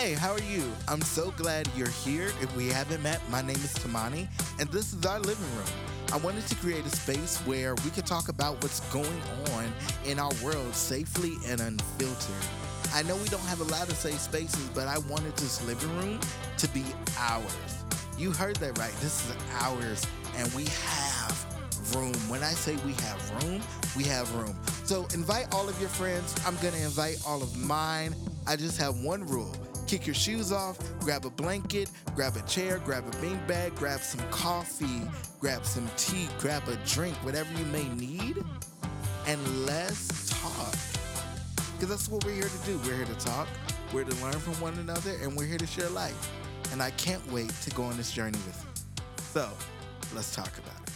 Hey, how are you? I'm so glad you're here. If we haven't met, my name is Temani, and this is our living room. I wanted to create a space where we could talk about what's going on in our world safely and unfiltered. I know we don't have a lot of safe spaces, but I wanted this living room to be ours. You heard that right. This is ours, and we have room. When I say we have room, we have room. So invite all of your friends. I'm going to invite all of mine. I just have one rule kick your shoes off, grab a blanket, grab a chair, grab a beanbag, grab some coffee, grab some tea, grab a drink, whatever you may need, and let's talk. Because that's what we're here to do. We're here to talk, we're to learn from one another, and we're here to share life. And I can't wait to go on this journey with you. So let's talk about it.